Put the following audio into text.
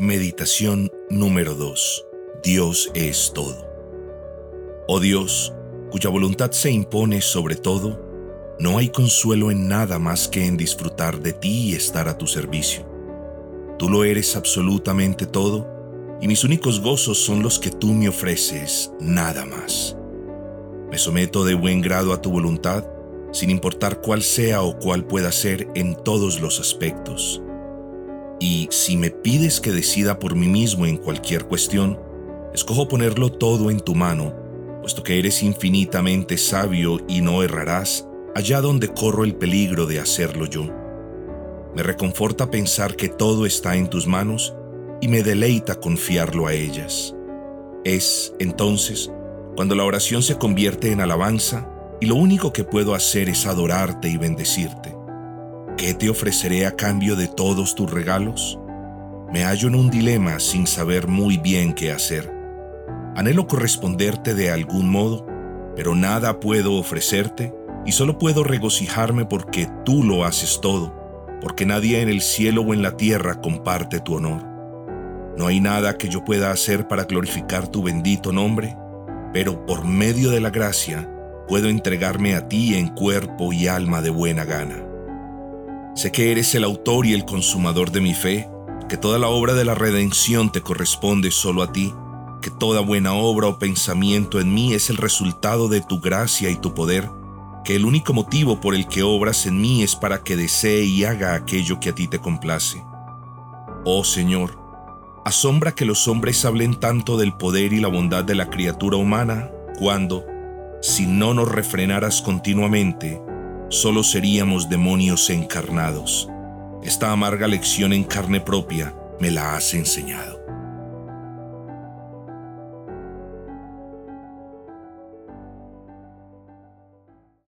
Meditación número 2. Dios es todo. Oh Dios, cuya voluntad se impone sobre todo, no hay consuelo en nada más que en disfrutar de ti y estar a tu servicio. Tú lo eres absolutamente todo, y mis únicos gozos son los que tú me ofreces, nada más. Me someto de buen grado a tu voluntad, sin importar cuál sea o cuál pueda ser en todos los aspectos y si me pides que decida por mí mismo en cualquier cuestión, escojo ponerlo todo en tu mano, puesto que eres infinitamente sabio y no errarás allá donde corro el peligro de hacerlo yo. Me reconforta pensar que todo está en tus manos y me deleita confiarlo a ellas. Es, entonces, cuando la oración se convierte en alabanza y lo único que puedo hacer es adorarte y bendecirte. ¿Qué te ofreceré a cambio de todos tus regalos? Me hallo en un dilema sin saber muy bien qué hacer. Anhelo corresponderte de algún modo, pero nada puedo ofrecerte y solo puedo regocijarme porque tú lo haces todo, porque nadie en el cielo o en la tierra comparte tu honor. No hay nada que yo pueda hacer para glorificar tu bendito nombre, pero por medio de la gracia puedo entregarme a ti en cuerpo y alma de buena gana. Sé que eres el autor y el consumador de mi fe, que toda la obra de la redención te corresponde solo a ti, que toda buena obra o pensamiento en mí es el resultado de tu gracia y tu poder, que el único motivo por el que obras en mí es para que desee y haga aquello que a ti te complace. Oh Señor, asombra que los hombres hablen tanto del poder y la bondad de la criatura humana cuando, si no nos refrenaras continuamente, solo seríamos demonios encarnados. Esta amarga lección en carne propia me la has enseñado.